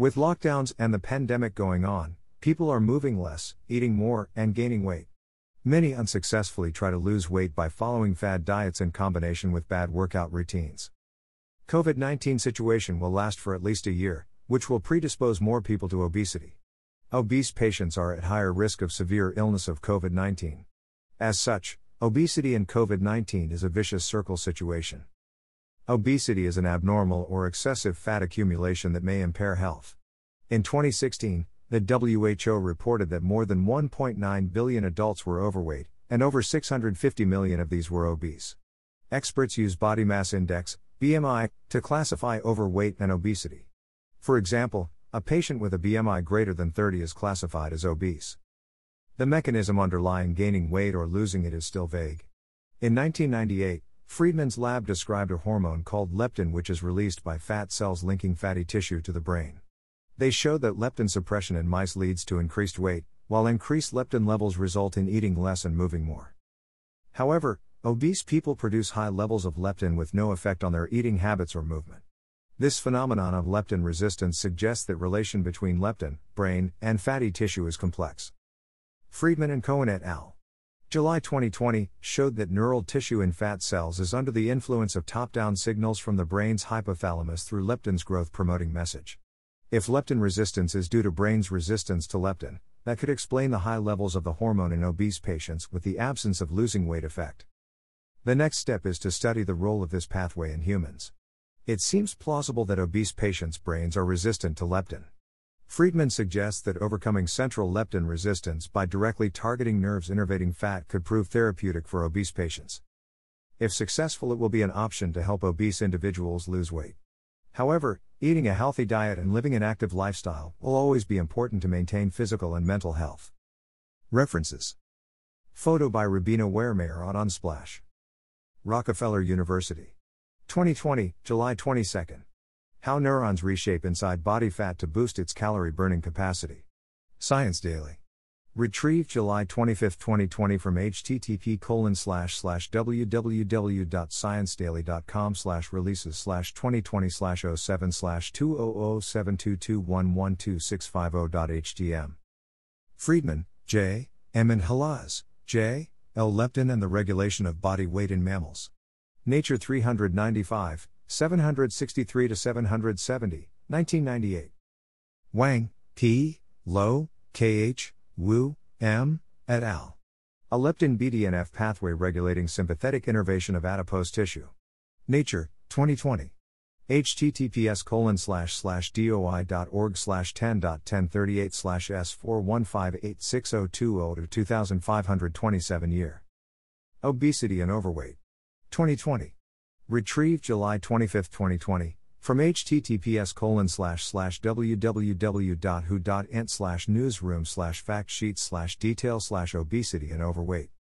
With lockdowns and the pandemic going on, people are moving less, eating more, and gaining weight. Many unsuccessfully try to lose weight by following fad diets in combination with bad workout routines. COVID-19 situation will last for at least a year, which will predispose more people to obesity. Obese patients are at higher risk of severe illness of COVID-19. As such, obesity and COVID-19 is a vicious circle situation. Obesity is an abnormal or excessive fat accumulation that may impair health. In 2016, the WHO reported that more than 1.9 billion adults were overweight, and over 650 million of these were obese. Experts use body mass index, BMI, to classify overweight and obesity. For example, a patient with a BMI greater than 30 is classified as obese. The mechanism underlying gaining weight or losing it is still vague. In 1998, Friedman's lab described a hormone called leptin which is released by fat cells linking fatty tissue to the brain. They showed that leptin suppression in mice leads to increased weight, while increased leptin levels result in eating less and moving more. However, obese people produce high levels of leptin with no effect on their eating habits or movement. This phenomenon of leptin resistance suggests that relation between leptin, brain, and fatty tissue is complex. Friedman and Cohen et al. July 2020 showed that neural tissue in fat cells is under the influence of top down signals from the brain's hypothalamus through leptin's growth promoting message. If leptin resistance is due to brain's resistance to leptin, that could explain the high levels of the hormone in obese patients with the absence of losing weight effect. The next step is to study the role of this pathway in humans. It seems plausible that obese patients' brains are resistant to leptin. Friedman suggests that overcoming central leptin resistance by directly targeting nerves innervating fat could prove therapeutic for obese patients. If successful, it will be an option to help obese individuals lose weight. However, eating a healthy diet and living an active lifestyle will always be important to maintain physical and mental health. References Photo by Rubina Wehrmeyer on Unsplash. Rockefeller University. 2020, July 22. How neurons reshape inside body fat to boost its calorie burning capacity. Science Daily. Retrieved July 25, 2020 from http colon slash slash www.sciencedaily.com slash releases slash 2020 slash 07 slash 20072211265.htm. Friedman, J. M. and Halaas, J. L. Leptin and the regulation of body weight in mammals. Nature 395, 763 to 770, 1998. Wang, P, Loh, KH, Wu, M, et al. A leptin BDNF pathway regulating sympathetic innervation of adipose tissue. Nature, 2020. https colon slash slash doi.org slash 10.1038 slash s4158602 to 2527 year. Obesity and overweight. 2020. Retrieved July 25, 2020, from https colon slash slash www.who.int slash newsroom slash fact sheet slash detail slash obesity and overweight.